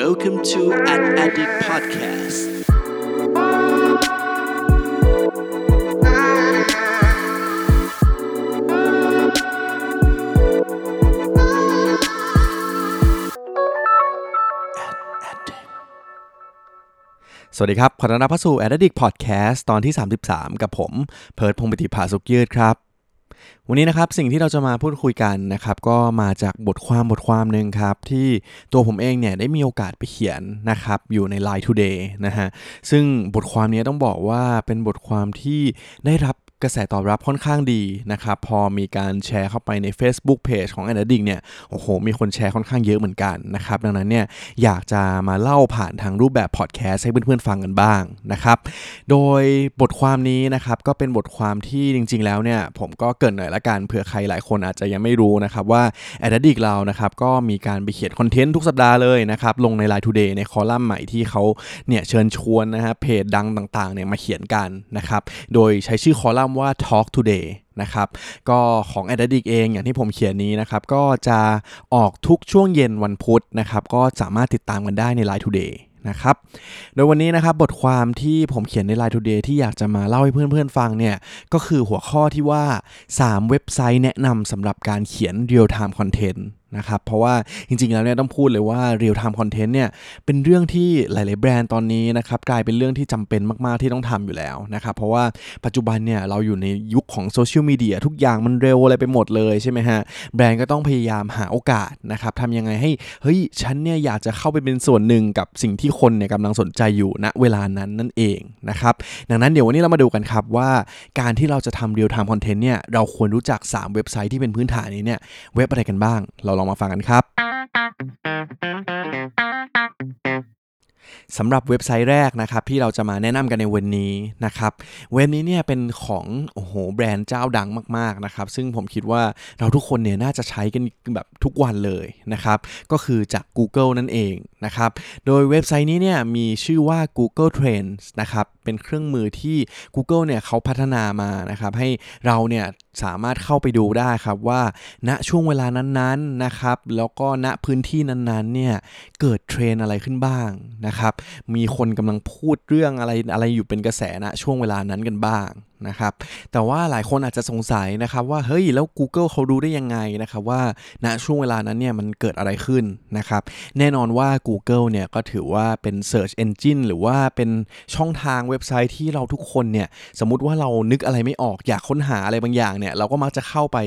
Welcome to an Addict Podcast สวัสดีครับ ขอต้อนรับเข้าสู่ Addict Podcast ตอนที่ 33 กับผม เพิร์ดพงศ์ปฏิภาสุกยืดครับ วันนี้นะครับสิ่งที่เราจะมาพูดคุยกันนะครับก็มาจากบทความบทความหนึ่งครับที่ตัวผมเองเนี่ยได้มีโอกาสไปเขียนนะครับอยู่ใน Line Today นะฮะซึ่งบทความนี้ต้องบอกว่าเป็นบทความที่ได้รับ กระแสตอบรับค่อนข้างดีนะครับ พอมีการแชร์เข้าไปใน Facebook Page ของ a n a d i c เนี่ย โอ้โห มีคนแชร์ค่อนข้างเยอะเหมือนกันนะครับ ดังนั้นเนี่ยอยากจะมาเล่าผ่านทางรูปแบบพอดแคสต์ให้เพื่อนๆฟังกันบ้างนะครับ โดยบทความนี้นะครับก็เป็นบทความที่จริง ๆ แล้วเนี่ยผมก็เกรินหน่อยละกันเผื่อใครหลายคนอาจจะยังไม่รู้นะครับว่า a n a d i c เรานะครับก็มีการไปเขียนคอนเทนต์ทุกสัปดาห์เลยนะครับลงใน Line Today ในคอลัมน์ใหม่ที่เขาเนี่ยเชิญชวนนะฮะเพจดังต่างๆเนี่ยมาเขียนกันนะครับโดยใช้ชื่อคอลัมน์ว่า Talk Today นะครับ ก็ของ a d d i c เองอย่างที่ผมเขียนนี้นะครับ ก็จะออกทุกช่วงเย็นวันพุธนะครับ ก็สามารถติดตามกันได้ใน Line Today นะครับ โดยวันนี้นะครับบทความที่ผมเขียนใน Line Today ที่อยากจะมาเล่าให้เพื่อนๆฟังเนี่ย ก็คือหัวข้อที่ว่า 3 เว็บไซต์แนะนำสำหรับการเขียน Real Time Content นะครับ เพราะว่าจริงๆแล้วเนี่ยต้องพูดเลยว่า Real Time Content เนี่ยเป็นเรื่องที่หลาย ๆ แบรนด์ตอนนี้นะครับกลายเป็นเรื่องที่จำเป็นมากๆที่ต้องทำอยู่แล้วนะครับเพราะว่าปัจจุบันเนี่ยเราอยู่ในยุคของโซเชียลมีเดียทุกอย่างมันเร็วอะไรไปหมดเลยใช่ไหมฮะแบรนด์ก็ต้องพยายามหาโอกาสนะครับทำยังไงให้เฮ้ยฉันเนี่ยอยากจะเข้าไปเป็นส่วนหนึ่งกับสิ่งที่คนเนี่ยกำลังสนใจอยู่ณเวลานั้นนั่นเองนะครับดังนั้นเดี๋ยววันนี้เรามาดูกันครับว่าการที่เราจะทำ Real Time Content เนี่ยเราควรรู้จัก 3 เว็บไซต์ที่เป็นพื้นฐานนี้เนี่ยเว็บอะไรกันบ้างเราลองมาฟังกันครับสำหรับเว็บไซต์แรกนะครับที่เราจะมาแนะนำกันในวันนี้นะครับเว็บนี้เนี่ยเป็นของโอ้โหแบรนด์เจ้าดังมากๆนะครับซึ่งผมคิดว่าเราทุกคนเนี่ยน่าจะใช้กันแบบทุกวันเลยนะครับก็คือจาก Google นั่นเองนะครับโดยเว็บไซต์นี้เนี่ยมีชื่อว่า Google Trends นะครับ เป็นเครื่องมือที่ Google เนี่ยเขาพัฒนามานะครับให้เราเนี่ยสามารถเข้าไปดูได้ครับว่า ณช่วงเวลานั้นๆนะครับ แล้วก็ณพื้นที่นั้นๆเนี่ยเกิดเทรนอะไรขึ้นบ้างนะครับ มีคนกำลังพูดเรื่องอะไรอะไรอยู่เป็นกระแสณช่วงเวลานั้นกันบ้าง นะครับ แต่ว่าหลายคนอาจจะสงสัยนะครับว่าเฮ้ยแล้ว Google เขารู้ได้ยังไงนะครับว่าณช่วงเวลานั้นเนี่ยมันเกิดอะไรขึ้นนะครับ แน่นอนว่า Google เนี่ยก็ถือว่าเป็น Search Engine หรือว่าเป็นช่องทางเว็บไซต์ที่เราทุกคนเนี่ยสมมติว่าเรานึกอะไรไม่ออกอยากค้นหาอะไรบางอย่างเนี่ยเราก็มักจะเข้าไป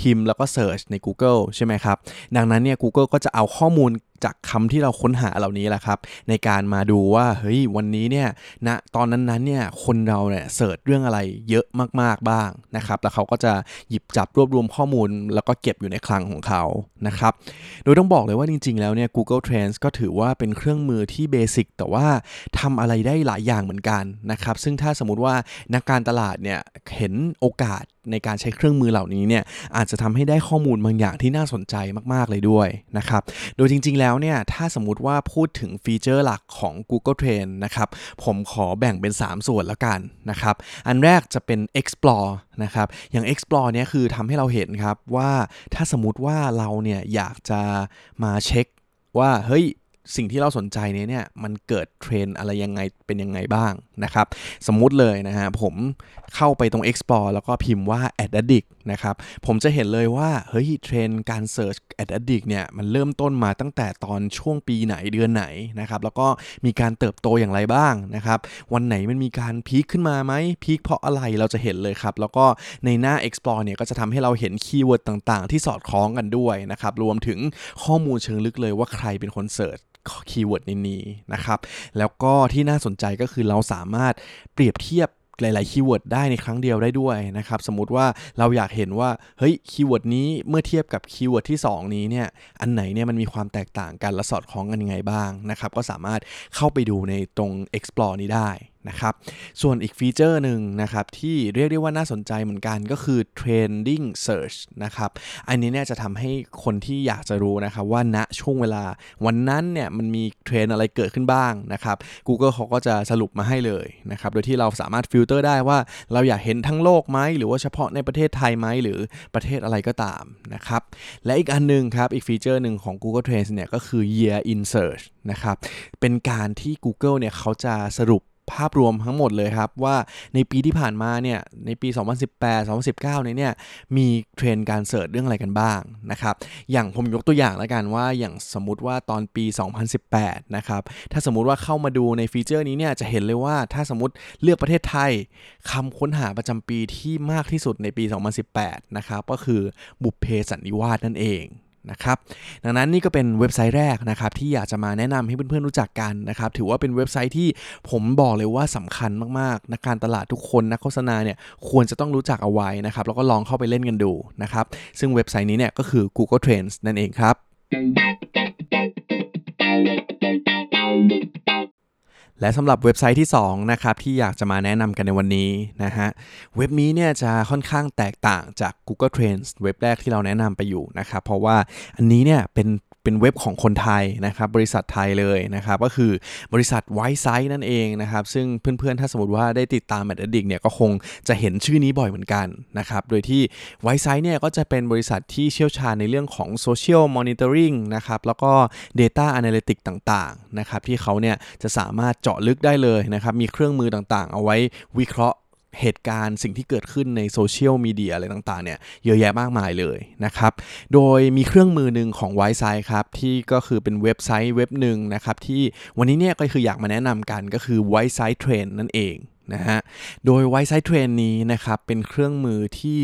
พิมพ์แล้วก็ Search ใน Google ใช่ไหมครับ ดังนั้นเนี่ย Google ก็จะเอาข้อมูล จากคำที่เราค้นหาเหล่านี้แหละครับ ในการมาดูว่าเฮ้ยวันนี้เนี่ยณนะตอนนั้นๆเนี่ยคนเราเนี่ยเสิร์ชเรื่องอะไรเยอะมากๆบ้างนะครับแล้วเขาก็จะหยิบจับรวบรวมข้อมูล แล้วก็เก็บอยู่ในคลังของเขานะครับโดยต้องบอกเลยว่าจริง ๆ แล้วเนี่ย Google Trends ก็ถือว่าเป็นเครื่องมือที่เบสิกแต่ว่าทำอะไรได้หลายอย่างเหมือนกันนะครับซึ่งถ้าสมมติว่านักการตลาดเนี่ยเห็นโอกาส ในการใช้เครื่องมือเหล่านี้เนี่ยอาจจะทำให้ได้ข้อมูลบางอย่างที่น่าสนใจมาก ๆ เลยด้วยนะครับ โดยจริง ๆ แล้วเนี่ยถ้าสมมติว่าพูดถึงฟีเจอร์หลักของ Google Trend นะครับผมขอแบ่งเป็น 3 ส่วนแล้วกันนะครับ อันแรกจะเป็น explore นะครับอย่าง explore เนี่ยคือทำให้เราเห็นครับว่าถ้าสมมติว่าเราเนี่ยอยากจะมาเช็คว่าเฮ้ย สิ่งที่เราสนใจเนี่ยเนี่ยมันเกิดเทรนอะไรยังไงเป็นยังไงบ้างนะครับ สมมุติเลยนะฮะผมเข้าไปตรง explore แล้วก็พิมพ์ว่า ad addict นะครับ ผมจะเห็นเลยว่า เฮ้ยเทรนการ search ad addict เนี่ย มันเริ่มต้นมาตั้งแต่ตอนช่วงปีไหนเดือนไหนนะครับ แล้วก็มีการเติบโตอย่างไรบ้างนะครับ วันไหนมันมีการ peak ขึ้นมาไหม peak เพราะอะไรเราจะเห็นเลยครับ แล้วก็ในหน้า explore เนี่ยก็จะทำให้เราเห็น keyword ต่างๆ ที่สอดคล้องกันด้วยนะครับ รวมถึงข้อมูลเชิงลึกเลยว่าใครเป็นคน search keyword นี้นะครับ แล้วก็ที่น่าสนใจก็คือเราสามารถเปรียบเทียบ หลาย ๆ keyword ได้ในครั้งเดียวได้ด้วยนะครับ สมมติว่าเราอยากเห็นว่า เฮ้ย keyword นี้เมื่อเทียบกับ keyword ที่ 2 นี้เนี่ย อันไหนเนี่ยมันมีความแตกต่างกันและสอดคล้องกันยังไงบ้างนะครับ ก็สามารถเข้าไปดูในตรง explore นี้ได้ นะครับ ส่วนอีก feature หนึ่งนะครับที่เรียกได้ว่าน่าสนใจเหมือนกันก็คือ trending search นะครับ อันนี้เนี่ยจะทำให้คนที่อยากจะรู้นะครับว่าณช่วงเวลาวันนั้นเนี่ยมันมีเทรนอะไรเกิดขึ้นบ้างนะครับ Google เขาก็จะสรุปมาให้เลยนะครับ โดยที่เราสามารถฟิลเตอร์ได้ว่าเราอยากเห็นทั้งโลกไหม หรือว่าเฉพาะในประเทศไทยไหม หรือประเทศอะไรก็ตามนะครับ และอีกอันหนึงครับ อีกฟีเจอร์หนึ่งของ Google Trends เนี่ยก็คือ year in search นะครับ เป็นการที่ Google เนี่ยเขาจะสรุป ภาพรวมทั้งหมดเลยครับ ว่าในปีที่ผ่านมาเนี่ยในปี 2018 2019เนี่ยเนี่ยมีเทรนการเสิร์ชเรื่องอะไรกันบ้างนะครับอย่างผมยกตัวอย่างแล้วกันว่าอย่างสมมติว่าตอนปี 2018นะครับถ้าสมมติว่าเข้ามาดูในฟีเจอร์นี้เนี่ยจะเห็นเลยว่าถ้าสมมติเลือกประเทศไทยคำค้นหาประจำปีที่มากที่สุดในปี 2018นะครับก็คือบุพเพสันนิวาสนั่นเอง นะครับดังนั้นนี่ก็เป็นเว็บไซต์แรกนะครับที่อยากจะมาแนะนำให้เพื่อนๆรู้จักกันนะครับถือว่าเป็นเว็บไซต์ที่ผมบอกเลยว่าสำคัญมากๆนักการตลาดทุกคนนักโฆษณาเนี่ยควรจะต้องรู้จักเอาไว้นะครับแล้วก็ลองเข้าไปเล่นกันดูนะครับซึ่งเว็บไซต์นี้เนี่ยก็คือ Google Trends นั่นเองครับ และสำหรับเว็บไซต์ที่2นะครับที่อยากจะมาแนะนำกันในวันนี้นะฮะเว็บนี้เนี่ยจะค่อนข้างแตกต่างจาก Google Trends เว็บแรกที่เราแนะนำไปอยู่นะครับเพราะว่าอันนี้เนี่ยเป็น เป็นเว็บของคนไทยนะครับบริษัทไทยเลยนะครับก็คือบริษัท Wisesight นั่นเองนะครับซึ่งเพื่อนๆ ถ้าสมมติว่าได้ติดตามแมดดิกเนี่ยก็คงจะเห็นชื่อนี้บ่อยเหมือนกันนะครับโดยที่ Wisesight เนี่ยก็จะเป็นบริษัทที่เชี่ยวชาญในเรื่องของ social monitoring นะครับแล้วก็ Data Analytics ต่างๆนะครับที่เขาเนี่ยจะสามารถเจาะลึกได้เลยนะครับมีเครื่องมือต่างๆ เอาไว้วิเคราะห์ เหตุการณ์สิ่งที่เกิดขึ้นในโซเชียลมีเดียอะไรต่างๆเนี่ยเยอะแยะมากมายเลยนะครับ โดยมีเครื่องมือหนึ่งของ Wisesight ครับที่ก็คือเป็นเว็บไซต์เว็บหนึ่งนะครับที่วันนี้เนี่ยก็คืออยากมาแนะนำกันก็คือ Wisesight Trend นั่นเอง นะฮะ โดย Wisesight Trend นี้นะครับ เป็นเครื่องมือที่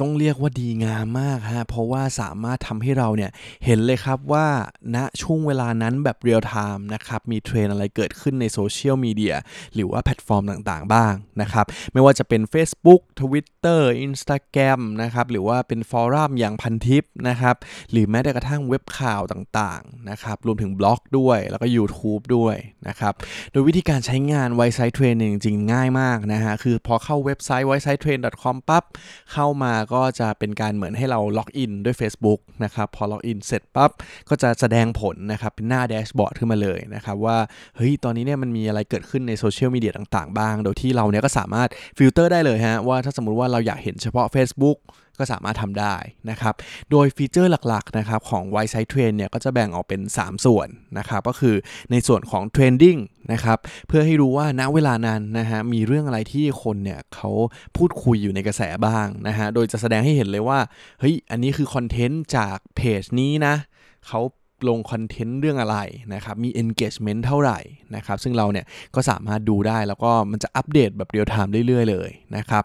ต้องเรียกว่าดีงามมากฮะ เพราะว่าสามารถทำให้เราเนี่ย เห็นเลยครับว่าณช่วงเวลานั้นแบบ real-time นะครับ มีเทรนอะไรเกิดขึ้นในโซเชียลมีเดียหรือว่าแพลตฟอร์มต่างๆ บ้างนะครับ ไม่ว่าจะเป็น Facebook Twitter Instagram นะครับ หรือว่าเป็น forum อย่างพันทิปนะครับ หรือแม้แต่กระทั่งเว็บข่าวต่างๆนะครับรวมถึงบล็อกด้วยแล้วก็ YouTube ด้วยนะครับโดยวิธีการใช้งาน w i ไซ t Trend จริงๆง่ายมากนะฮะ คือพอเข้าเว็บไซต์ Wisesight Trend com ปั๊บ เข้ามาก็จะเป็นการเหมือนให้เรา login ด้วย Facebook นะครับ พอ login เสร็จปั๊บ ก็จะแสดงผลนะครับ เป็นหน้า dashboard ขึ้นมาเลยนะครับ ว่า เฮ้ย ตอนนี้เนี่ยมันมีอะไรเกิดขึ้นในโซเชียลมีเดียต่างๆ บ้าง โดยที่เราเนี่ยก็สามารถฟิลเตอร์ได้เลยฮะ ว่าถ้าสมมุติว่าเราอยากเห็นเฉพาะ Facebook ก็สามารถทำได้นะครับ โดย feature หลักๆนะครับของ w i s i t Trend เนี่ยก็จะแบ่งออกเป็น 3 ส่วนนะครับ ก็คือในส่วนของ Trending นะครับเพื่อให้รู้ว่าณเวลานั้นนะฮะมีเรื่องอะไรที่คนเนี่ยเขาพูดคุยอยู่ในกระแสบ้างนะฮะโดยจะแสดงให้เห็นเลยว่าเฮ้ยอันนี้คือ content จากเพจนี้นะเขา ลง content เรื่องอะไรนะครับ มี engagement เท่าไหร่นะครับ ซึ่งเราเนี่ยก็สามารถดูได้แล้วก็มันจะอัปเดตแบบ real-time เรื่อยๆเลยนะครับ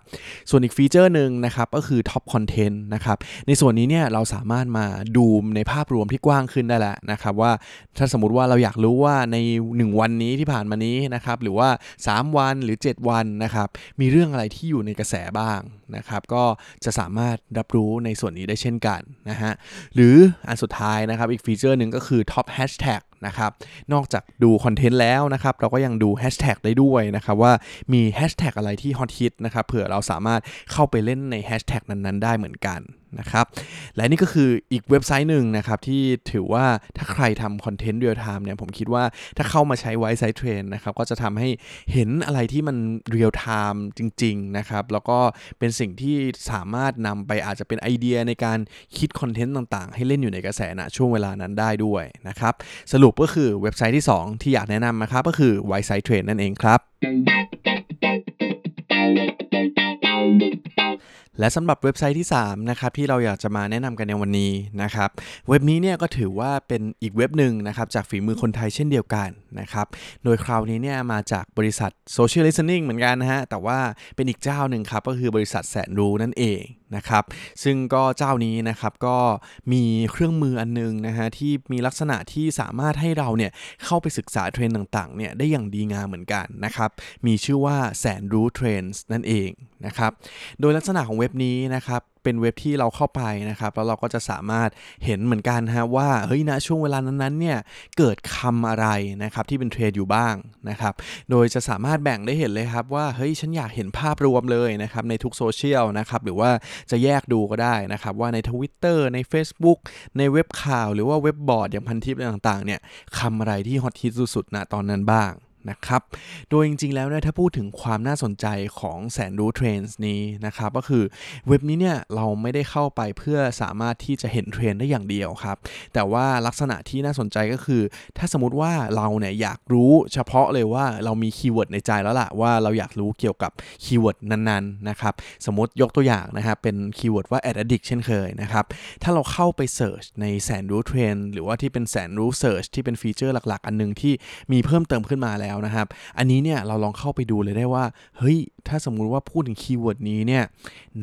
ส่วนอีก feature หนึ่งนะครับก็คือ top content นะครับ ในส่วนนี้เนี่ยเราสามารถมาดูในภาพรวมที่กว้างขึ้นได้แล้วนะครับว่าถ้าสมมติว่าเราอยากรู้ว่าใน 1 วันนี้ที่ผ่านมานี้นะครับหรือว่า 3 วันหรือ 7 วันนะครับมีเรื่องอะไรที่อยู่ในกระแสบ้างนะครับก็จะสามารถรับรู้ในส่วนนี้ได้เช่นกันนะฮะหรืออันสุดท้ายนะครับอีกฟีเจอร์หนึ่งก็คือ top hashtag นะครับ นอกจากดูคอนเทนต์แล้วนะครับ เราก็ยังดูแฮชแท็กได้ด้วยนะครับ ว่ามีแฮชแท็กอะไรที่ฮอตฮิตนะครับเผื่อเราสามารถเข้าไปเล่นในแฮชแท็กนั้นๆ ได้เหมือนกันนะครับ และนี่ก็คืออีกเว็บไซต์หนึ่งนะครับ ที่ถือว่าถ้าใครทำคอนเทนต์เรียลไทม์เนี่ยผมคิดว่าถ้าเข้ามาใช้ Wisesight Trend นะครับ ก็จะทำให้เห็นอะไรที่มันเรียลไทม์จริง ๆ นะครับ แล้วก็เป็นสิ่งที่สามารถนำไปอาจจะเป็นไอเดียในการคิดคอนเทนต์ต่างๆ ให้เล่นอยู่ในกระแสณช่วงเวลานั้นได้ด้วยนะครับ สรุปก็คือเว็บไซต์ที่ 2 ที่อยากแนะนำนะครับก็คือ Wisesight Trend นั่นเองครับ และสำหรับเว็บไซต์ที่ 3 นะครับที่เราอยากจะมาแนะนำกันในวันนี้นะครับ เว็บนี้เนี่ยก็ถือว่าเป็นอีกเว็บหนึ่งนะครับจากฝีมือคนไทยเช่นเดียวกันนะครับ โดยคราวนี้เนี่ยมาจากบริษัท Social Listening เหมือนกันนะฮะแต่ว่าเป็นอีกเจ้าหนึ่งครับก็คือบริษัทแสนรู้นั่นเอง นะครับซึ่งก็เจ้านี้นะครับก็มีเครื่องมืออันนึงนะฮะที่มีลักษณะที่สามารถให้เราเนี่ยเข้าไปศึกษาเทรนต่างๆเนี่ยได้อย่างดีงามเหมือนกันนะครับมีชื่อว่าแสนรู้เทรนด์นั่นเองนะครับโดยลักษณะของเว็บนี้นะครับ เป็นเว็บที่เราเข้าไปนะครับแล้วเราก็จะสามารถเห็นเหมือนกันฮะว่าเฮ้ยณช่วงเวลานั้นๆเนี่ยเกิดคำอะไรนะครับที่เป็นเทรนด์อยู่บ้างนะครับโดยจะสามารถแบ่งได้เห็นเลยครับว่าเฮ้ยฉันอยากเห็นภาพรวมเลยนะครับในทุกโซเชียลนะครับหรือว่าจะแยกดูก็ได้นะครับว่าใน Twitter ใน Facebook ในเว็บข่าว หรือว่าเว็บบอร์ดอย่างพันทิปต่างๆเนี่ยคำอะไรที่ฮอตฮิตสุดๆณตอนนั้นบ้าง นะครับ โดยจริงๆ แล้วเนี่ยถ้าพูดถึงความน่าสนใจของแสนรู้เทรนด์นี้นะครับ ก็คือเว็บนี้เนี่ยเราไม่ได้เข้าไปเพื่อสามารถที่จะเห็นเทรนด์ได้อย่างเดียวครับ แต่ว่าลักษณะที่น่าสนใจก็คือ ถ้าสมมติว่าเราเนี่ยอยากรู้เฉพาะเลยว่าเรามีคีย์เวิร์ดในใจแล้วล่ะว่าเราอยากรู้เกี่ยวกับคีย์เวิร์ดนั้นๆนะครับสมมติยกตัวอย่างนะครับเป็นคีย์เวิร์ดว่า AD ADDICT เช่นเคยนะครับถ้าเราเข้าไปเสิร์ชในแสนรู้เทรนด์หรือว่าที่เป็นแสนรู้เสิร์ชที่เป็นฟีเจอร์หลัก ๆ อันนึงที่มีเพิ่มเติมขึ้นมาแล้วนะครับ อันนี้เนี่ยเราลองเข้าไปดูเลยได้ว่า เฮ้ย ถ้าสมมุติว่าพูดถึงคีย์เวิร์ดนี้เนี่ย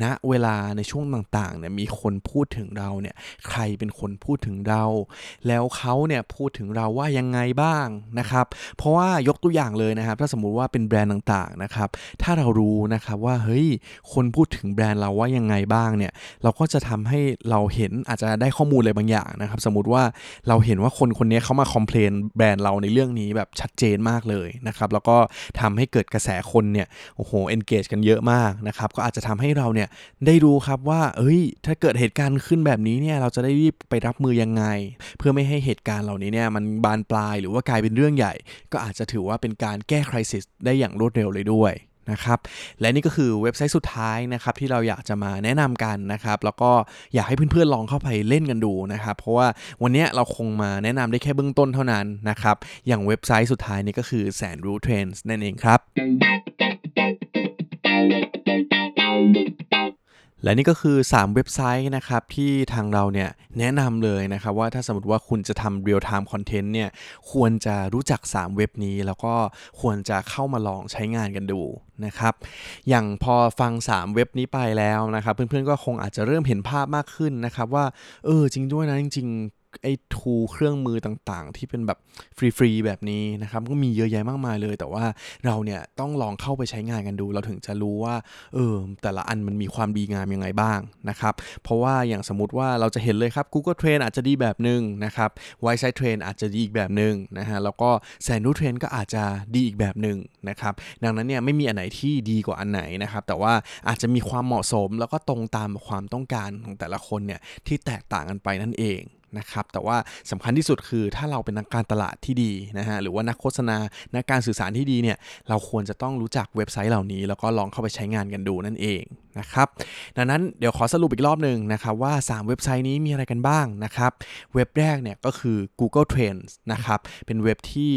ณเวลาในช่วงต่างๆเนี่ยมีคนพูดถึงเราเนี่ยใครเป็นคนพูดถึงเรา แล้วเขาเนี่ยพูดถึงเราว่ายังไงบ้างนะครับ เพราะว่ายกตัวอย่างเลยนะครับ ถ้าสมมุติว่าเป็นแบรนด์ต่างๆนะครับถ้าเรารู้นะครับว่าเฮ้ยคนพูดถึงแบรนด์เราว่ายังไงบ้างเนี่ยเราก็จะทำให้เราเห็นอาจจะได้ข้อมูลอะไรบางอย่างนะครับ สมมติว่าเราเห็นว่าคนคนนี้เขามาคอมเพลนแบรนด์เราในเรื่องนี้แบบชัดเจนมากเลยนะครับแล้วก็ทำให้เกิดกระแสคนเนี่ยโอ้โห engage กันเยอะมากนะครับก็อาจจะทำให้เราเนี่ยได้รู้ครับว่าเอ้ย ถ้าเกิดเหตุการณ์ขึ้นแบบนี้เนี่ยเราจะได้รีบไปรับมือยังไง เพื่อไม่ให้เหตุการณ์เหล่านี้เนี่ยมันบานปลายหรือว่ากลายเป็นเรื่องใหญ่ ก็อาจจะถือว่าเป็นการแก้คริสิสได้อย่างรวดเร็วเลยด้วย นะครับ และนี่ก็คือเว็บไซต์สุดท้ายนะครับที่เราอยากจะมาแนะนำกันนะครับ แล้วก็อยากให้เพื่อนๆลองเข้าไปเล่นกันดูนะครับ เพราะว่าวันนี้เราคงมาแนะนำได้แค่เบื้องต้นเท่านั้นนะครับ อย่างเว็บไซต์สุดท้ายนี้ก็คือแสนรู้เทรนด์นั่นเองครับ และนี่ก็คือ 3 เว็บไซต์นะครับที่ทางเราเนี่ยแนะนำเลยนะครับว่าถ้าสมมติว่าคุณจะทำ real time content เนี่ยควรจะรู้จัก 3 เว็บนี้ แล้วก็ควรจะเข้ามาลองใช้งานกันดูนะครับอย่างพอฟัง 3 เว็บนี้ไปแล้วนะครับเพื่อนๆก็คงอาจจะเริ่มเห็นภาพมากขึ้นนะครับว่าเออจริงด้วยนะจริง ไอ้ทูเครื่องมือต่างๆ ที่เป็นแบบฟรีๆแบบนี้นะครับก็มีเยอะแยะมากมายเลย แต่ว่าเราเนี่ยต้องลองเข้าไปใช้งานกันดู เราถึงจะรู้ว่าเออแต่ละอันมันมีความดีงามยังไงบ้างนะครับเพราะว่าอย่างสมมติว่าเราจะเห็นเลยครับ Google Trend อาจจะดีแบบหนึ่งนะครับ w i s i t e Trend อาจจะดีอีกแบบหนึ่งนะฮะแล้วก็แซนดูเทรนก็อาจจะดีอีกแบบหนึ่งนะครับดังนั้นเนี่ยไม่มีอันไหนที่ดีกว่าอันไหนนะครับแต่ว่าอาจจะมีความเหมาะสมแล้วก็ตรงตามความต้องการของแต่ละคนเนี่ยที่แตกต่างกันไปนั่นเอง นะครับแต่ว่าสำคัญที่สุดคือถ้าเราเป็นนักการตลาดที่ดีนะฮะหรือว่านักโฆษณานักการสื่อสารที่ดีเนี่ยเราควรจะต้องรู้จักเว็บไซต์เหล่านี้ แล้วก็ลองเข้าไปใช้งานกันดูนั่นเองนะครับดังนั้นเดี๋ยวขอสรุปอีกรอบหนึ่งนะครับว่า 3 เว็บไซต์นี้มีอะไรกันบ้างนะครับเว็บแรกเนี่ยก็คือ Google Trends นะครับเป็นเว็บที่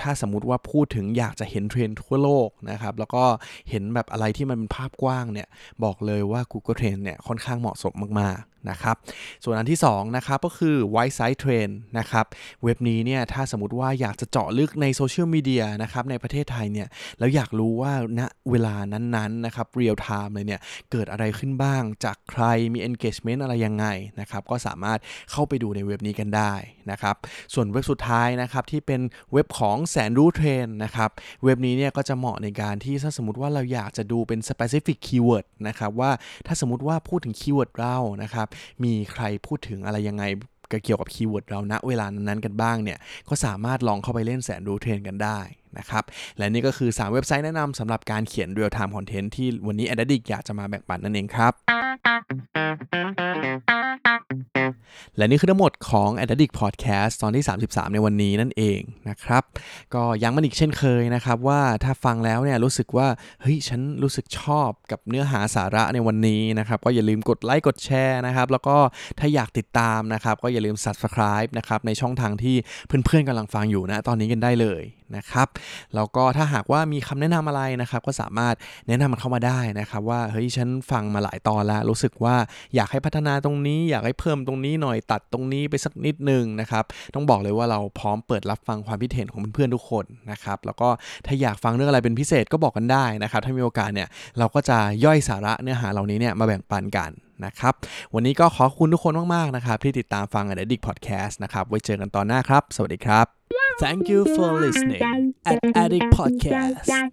ถ้าสมมติว่าพูดถึงอยากจะเห็นเทรนด์ทั่วโลกนะครับ แล้วก็เห็นแบบอะไรที่มันเป็นภาพกว้างเนี่ย บอกเลยว่า Google Trend เนี่ยค่อนข้างเหมาะสมมากๆนะครับ ส่วนอันที่2นะครับก็คือ Wisesight Trend นะครับเว็บนี้เนี่ยถ้าสมมติว่าอยากจะเจาะลึกในโซเชียลมีเดียนะครับในประเทศไทยเนี่ยแล้วอยากรู้ว่าณเวลานั้นๆนะครับเรียลไทม์เลยเนี่ยเกิดอะไรขึ้นบ้างจากใครมี engagement อะไรยังไงนะครับก็สามารถเข้าไปดูในเว็บนี้กันได้นะครับส่วนเว็บสุดท้ายนะครับที่เป็นเว็บของแสนรู้เทรนด์นะครับ เว็บนี้เนี่ยก็จะเหมาะในการที่ถ้าสมมติว่าเราอยากจะดูเป็น specific keyword นะครับว่าถ้าสมมติว่าพูดถึงคีย์เวิร์ดเรานะครับมีใครพูดถึงอะไรยังไงเกี่ยวกับคีย์เวิร์ดเราณเวลานั้นกันบ้างเนี่ยก็สามารถลองเข้าไปเล่นแสนรู้เทรนด์กันได้นะครับและนี่ก็คือ 3 เว็บไซต์แนะนำสำหรับการเขียน real time content ที่วันนี้ a d d i c อยากจะมาแบ่งปันนั่นเองครับ และนี่คือทั้งหมดของ a d d i c t Podcast ตอนที่ 33 ในวันนี้นั่นเองนะครับ ก็ยังมันอีกเช่นเคยนะครับว่าถ้าฟังแล้วเนี่ยรู้สึกว่าเฮ้ยฉันรู้สึกชอบกับเนื้อหาสาระในวันนี้นะครับก็อย่าลืมกดไลค์กดแชร์นะครับแล้วก็ถ้าอยากติดตามนะครับก็อย่าลืม subscribe นะครับในช่องทางที่เพื่อนๆกำลังฟังอยู่นะตอนนี้กันได้เลย นะครับแล้วก็ถ้าหากว่ามีคำแนะนำอะไรนะครับ ก็สามารถแนะนำมันเข้ามาได้นะครับ ว่าเฮ้ยฉันฟังมาหลายตอนแล้ว รู้สึกว่าอยากให้พัฒนาตรงนี้ อยากให้เพิ่มตรงนี้หน่อยตัดตรงนี้ไปสักนิดนึงนะครับ ต้องบอกเลยว่าเราพร้อมเปิดรับฟังความคิดเห็นของเพื่อนๆทุกคนนะครับแล้วก็ถ้าอยากฟังเรื่องอะไรเป็นพิเศษก็บอกกันได้นะครับ ถ้ามีโอกาสเนี่ยเราก็จะย่อยสาระเนื้อหาเหล่านี้เนี่ยมาแบ่งปันกันนะครับ วันนี้ก็ขอบคุณทุกคนมาก ๆ นะครับ ที่ติดตามฟัง Addict Podcast นะครับ ไว้เจอกันตอนหน้าครับ สวัสดีครับ Thank you for listening at Addict Podcast